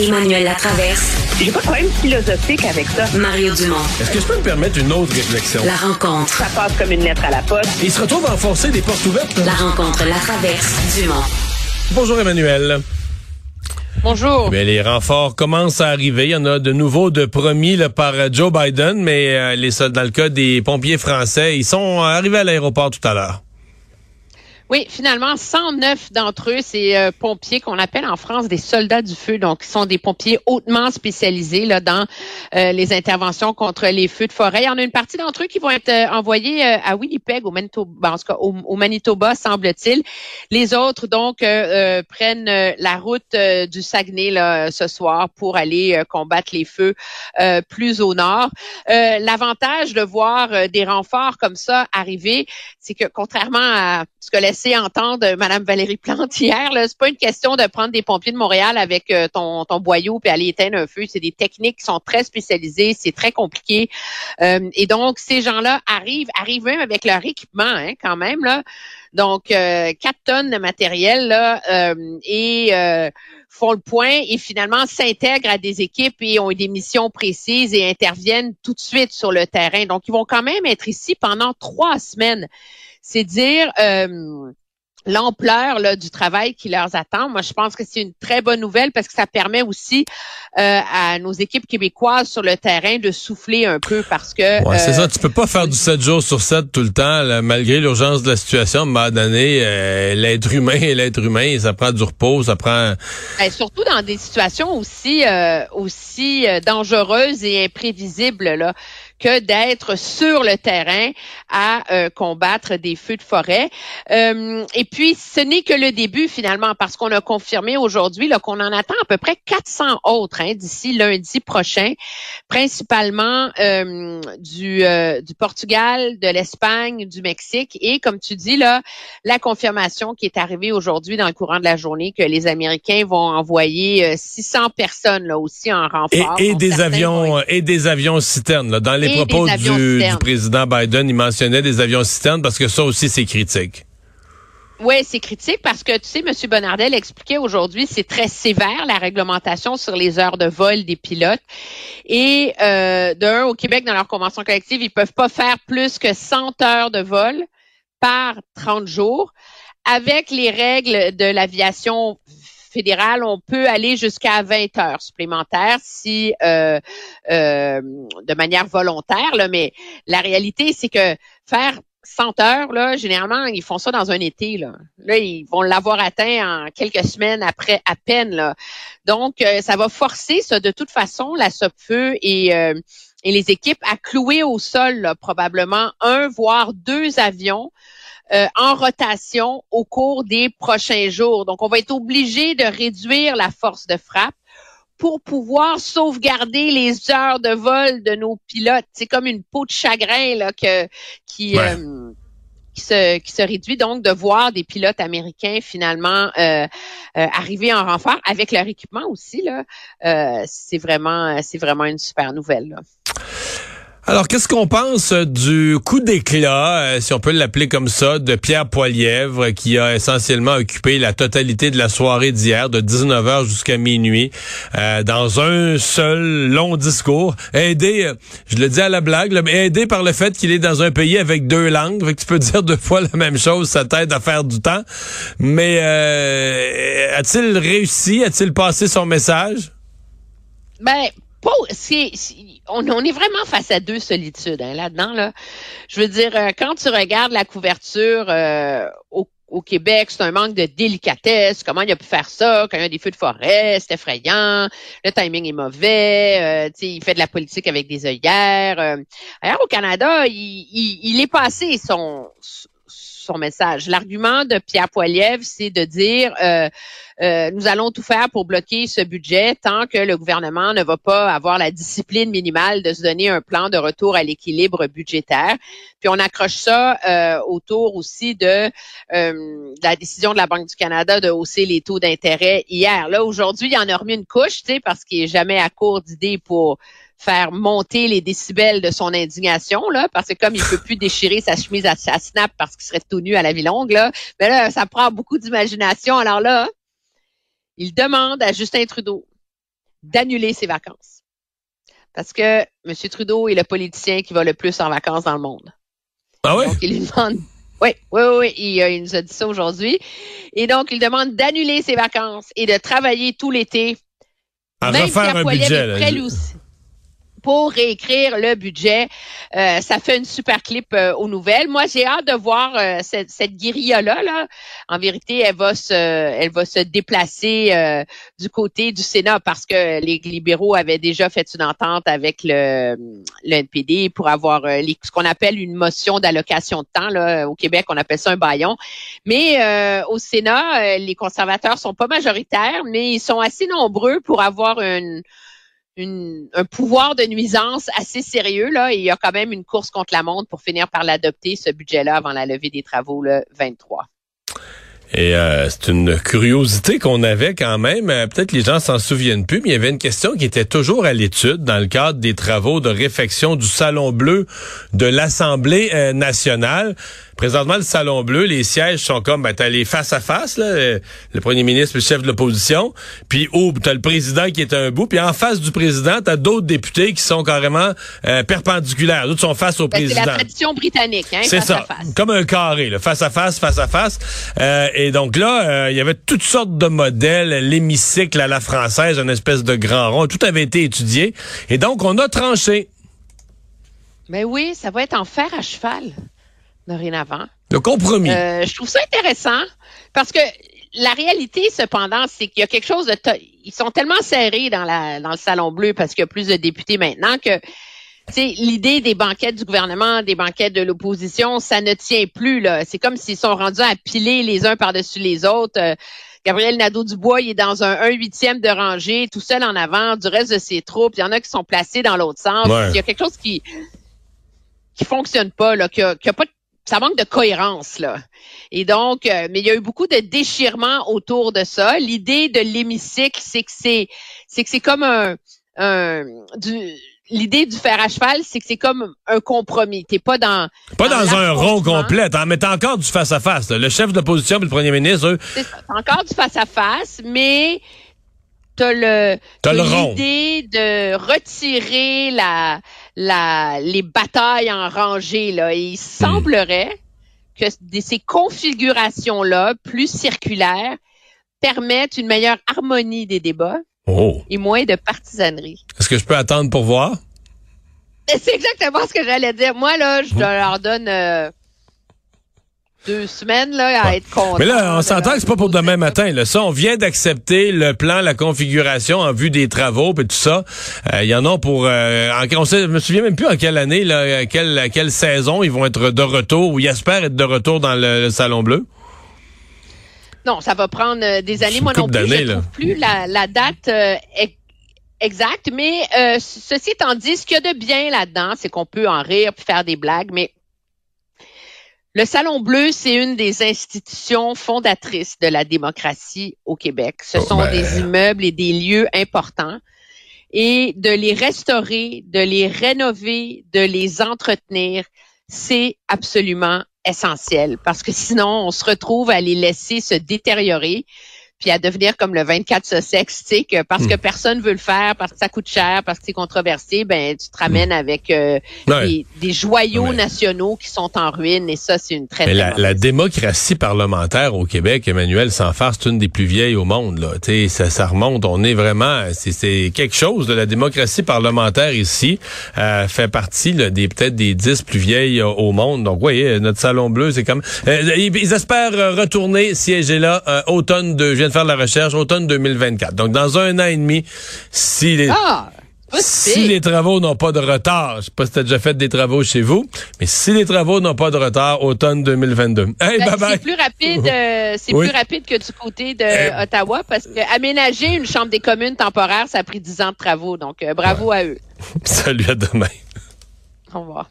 Emmanuel Latraverse. J'ai pas de problème philosophique avec ça. Mario Dumont. Est-ce que je peux me permettre une autre réflexion? La rencontre. Ça passe comme une lettre à la poste. Il se retrouve à enfoncer des portes ouvertes. La rencontre, la traverse, Dumont. Bonjour Emmanuel. Bonjour. Eh bien, les renforts commencent à arriver. Il y en a de nouveaux de promis là, par euh, Joe Biden, mais euh, les soldats, dans le cas des pompiers français, ils sont arrivés à l'aéroport tout à l'heure. Oui, finalement, 109 d'entre eux, c'est euh, pompiers qu'on appelle en France des soldats du feu. Donc, ce sont des pompiers hautement spécialisés là dans euh, les interventions contre les feux de forêt. Il y en a une partie d'entre eux qui vont être euh, envoyés à Winnipeg, au Manitoba, en tout cas au, Manitoba, semble-t-il. Les autres, donc, prennent la route du Saguenay là, ce soir pour aller combattre les feux plus au nord. L'avantage de voir des renforts comme ça arriver, c'est que contrairement à ce que entendre Madame Valérie Plante hier, c'est pas une question de prendre des pompiers de Montréal avec euh, ton, ton boyau puis aller éteindre un feu. C'est des techniques qui sont très spécialisées, c'est très compliqué. Euh, et donc, ces gens-là arrivent, arrivent même avec leur équipement, hein, quand même, là. Donc, euh, 4 tonnes de matériel, là, euh, et font le point et finalement s'intègrent à des équipes et ont des missions précises et interviennent tout de suite sur le terrain. Donc, ils vont quand même être ici pendant trois semaines. C'est dire euh, l'ampleur du travail qui leur attend. Moi, je pense que c'est une très bonne nouvelle parce que ça permet aussi euh, à nos équipes québécoises sur le terrain de souffler un peu parce que... Ouais, c'est ça, tu peux pas faire du 7 jours sur 7 tout le temps, malgré l'urgence de la situation. À un moment donné, euh, l'être humain et l'être humain, ça prend du repos, ça prend... Ben, surtout dans des situations aussi, euh, aussi dangereuses et imprévisibles. Là que d'être sur le terrain à euh, combattre des feux de forêt. Euh, et puis, ce n'est que le début finalement, parce qu'on a confirmé aujourd'hui qu'on en attend à peu près 400 autres hein, d'ici lundi prochain, principalement euh, du, du Portugal, de l'Espagne, du Mexique. Et comme tu dis, là, la confirmation qui est arrivée aujourd'hui dans le courant de la journée que les Américains vont envoyer 600 personnes là aussi en renfort. Et, des avions et des avions citernes là, dans les propos du, président Biden, il mentionnait des avions citernes parce que ça aussi, c'est critique. Oui, c'est critique parce que, tu sais, M. Bonardel expliquait aujourd'hui, c'est très sévère la réglementation sur les heures de vol des pilotes. Et euh, d'un, au Québec, dans leur convention collective, ils peuvent pas faire plus que 100 heures de vol par 30 jours. Avec les règles de l'aviation fédérale, on peut aller jusqu'à 20 heures supplémentaires si euh, euh, de manière volontaire. Là, mais la réalité, c'est que faire 100 heures, là, généralement, ils font ça dans un été. Là, là ils vont l'avoir atteint en quelques semaines après à peine. Donc, euh, ça va forcer ça de toute façon, la SOPFEU et, et les équipes à clouer au sol probablement un, voire deux avions euh, en rotation au cours des prochains jours. Donc, on va être obligé de réduire la force de frappe pour pouvoir sauvegarder les heures de vol de nos pilotes. C'est comme une peau de chagrin là que qui euh, qui se, qui se réduit donc de voir des pilotes américains finalement euh, arriver en renfort avec leur équipement aussi là. c'est vraiment c'est vraiment une super nouvelle. Là. Alors, qu'est-ce qu'on pense euh, du coup d'éclat, euh, si on peut l'appeler comme ça, de Pierre Poilièvre, qui a essentiellement occupé la totalité de la soirée d'hier, de 19h jusqu'à minuit, euh, dans un seul long discours, aidé, je le dis à la blague, mais aidé par le fait qu'il est dans un pays avec deux langues, fait que tu peux dire deux fois la même chose, ça t'aide à faire du temps. Mais a-t-il réussi? A-t-il passé son message? Ben, on, est vraiment face à deux solitudes hein, là-dedans. Là. Je veux dire, euh, quand tu regardes la couverture euh, au, Québec, c'est un manque de délicatesse. Comment il a pu faire ça? Quand il y a des feux de forêt, c'est effrayant. Le timing est mauvais. Euh, il fait de la politique avec des œillères. ailleurs, au Canada, il, est passé son message. L'argument de Pierre Poilievre, c'est de dire euh, euh, nous allons tout faire pour bloquer ce budget tant que le gouvernement ne va pas avoir la discipline minimale de se donner un plan de retour à l'équilibre budgétaire. Puis on accroche ça euh, autour aussi de, la décision de la Banque du Canada de hausser les taux d'intérêt hier. Là, aujourd'hui, il en a remis une couche, tu sais, parce qu'il est jamais à court d'idées pour faire monter les décibels de son indignation, là, parce que comme il peut plus déchirer sa chemise à, snap parce qu'il serait tout nu à la vie longue, là, mais là, ça prend beaucoup d'imagination. Alors là, il demande à Justin Trudeau d'annuler ses vacances. Parce que M. Trudeau est le politicien qui va le plus en vacances dans le monde. Ah oui? Donc, il lui demande. Oui, oui, oui, il, euh, il nous a dit ça aujourd'hui. Et donc, il demande d'annuler ses vacances et de travailler tout l'été. À Même refaire Pierre un budget. est là. aussi, pour réécrire le budget. Euh, ça fait une super clip euh, aux nouvelles. Moi, j'ai hâte de voir euh, cette, cette guérilla-là. Là. En vérité, elle va se, elle va se déplacer euh, du côté du Sénat parce que les libéraux avaient déjà fait une entente avec le, le NPD pour avoir euh, les- ce qu'on appelle une motion d'allocation de temps. Là. Au Québec, on appelle ça un baillon. Mais euh, au Sénat, les conservateurs sont pas majoritaires, mais ils sont assez nombreux pour avoir une un pouvoir de nuisance assez sérieux là. Et il y a quand même une course contre la montre pour finir par l'adopter ce budget-là avant la levée des travaux le 23. Et euh, c'est une curiosité qu'on avait quand même. Euh, Peut-être les gens s'en souviennent plus, mais il y avait une question qui était toujours à l'étude dans le cadre des travaux de réfection du Salon Bleu de l'Assemblée euh, nationale. Présentement, le Salon Bleu, les sièges sont comme, ben, t'as les face à face, là, euh, le premier ministre le chef de l'opposition, puis au, t'as le président qui est à un bout, puis en face du président, t'as d'autres députés qui sont carrément euh, perpendiculaires. D'autres sont face au Ben, c'est président. la tradition britannique, hein, C'est ça, à face. comme un carré, là, face à face, face à face. Euh, et donc là, euh, il y avait toutes sortes de modèles, l'hémicycle à la française, une espèce de grand rond, tout avait été étudié. Et donc, on a tranché Mais oui, ça va être en fer à cheval dorénavant. le compromis. Euh, je trouve ça intéressant parce que la réalité, cependant, c'est qu'il y a quelque chose de... Ils sont tellement serrés dans, la, dans le Salon Bleu parce qu'il y a plus de députés maintenant que tu sais, l'idée des banquettes du gouvernement, des banquettes de l'opposition, ça ne tient plus. là. C'est comme s'ils sont rendus à piler les uns par-dessus les autres. Euh, Gabriel Nadeau-Dubois, il est dans un 1 huitième de rangée, tout seul en avant, du reste de ses troupes. Il y en a qui sont placés dans l'autre sens. Ouais. Il y a quelque chose qui qui fonctionne pas, là, qui a, qui a pas de- ça manque de cohérence là. Et donc, euh, mais il y a eu beaucoup de déchirements autour de ça. L'idée de l'hémicycle, c'est que c'est, c'est que c'est comme un, un du, l'idée du fer à cheval, c'est que c'est comme un compromis. T'es pas dans, Pas dans un rond complet, en mettant encore du face-à-face. là. Le chef de l'opposition et le premier ministre, eux, c'est encore du face à face, mais t'as le, T'as l'idée de retirer la, la, les batailles en rangée là. Et il semblerait que ces configurations-là, plus circulaires, permettent une meilleure harmonie des débats oh, et moins de partisanerie. est-ce que je peux attendre pour voir? C'est exactement ce que j'allais dire. Moi, là, je leur donne euh, deux semaines là, à être content. Mais là, on s'entend que c'est pas pour demain matin. Là. Ça, on vient d'accepter le plan, la configuration en vue des travaux et tout ça. Euh, Il y en a pour... Euh, en, on sait, je me souviens même plus en quelle année, là, quelle, quelle saison ils vont être de retour, ou ils espèrent être de retour dans le, le Salon Bleu. Non, ça va prendre euh, des années. Moi non plus, je ne trouve plus la, la date euh, ex- exacte. Mais euh, ceci étant dit, ce qu'il y a de bien là-dedans, c'est qu'on peut en rire puis faire des blagues, mais le Salon Bleu, c'est une des institutions fondatrices de la démocratie au Québec. Ce Oh, sont ben. des immeubles et des lieux importants. Et de les restaurer, de les rénover, de les entretenir, c'est absolument essentiel parce que sinon, on se retrouve à les laisser se détériorer puis à devenir comme le 24 ce sexe, tu sais, que parce que hmm. personne veut le faire, parce que ça coûte cher, parce que c'est controversé, ben tu te ramènes hmm. avec euh, des, des, joyaux nationaux qui sont en ruine et ça, c'est une très, Mais la, la, démocratie parlementaire au Québec, Emmanuel, sans c'est une des plus vieilles au monde, là. Tu sais, ça, ça remonte, on est vraiment, c'est quelque chose de la démocratie parlementaire ici, euh, fait partie là, des peut-être des dix plus vieilles euh, au monde. Donc, oui, euh, notre salon bleu, c'est comme... Euh, ils espèrent retourner siéger là automne 2 de faire de la recherche, automne 2024. Donc dans un an et demi, si les Ah! si les travaux n'ont pas de retard, je sais pas si t'as déjà fait des travaux chez vous, mais si les travaux n'ont pas de retard, automne 2022. Hey, Ben, bye bye. c'est plus rapide, euh, c'est Oui. plus rapide que du côté de Euh, Ottawa parce que aménager une chambre des communes temporaire, ça a pris 10 ans de travaux. Donc, euh, bravo à eux. Salut à demain. Au revoir.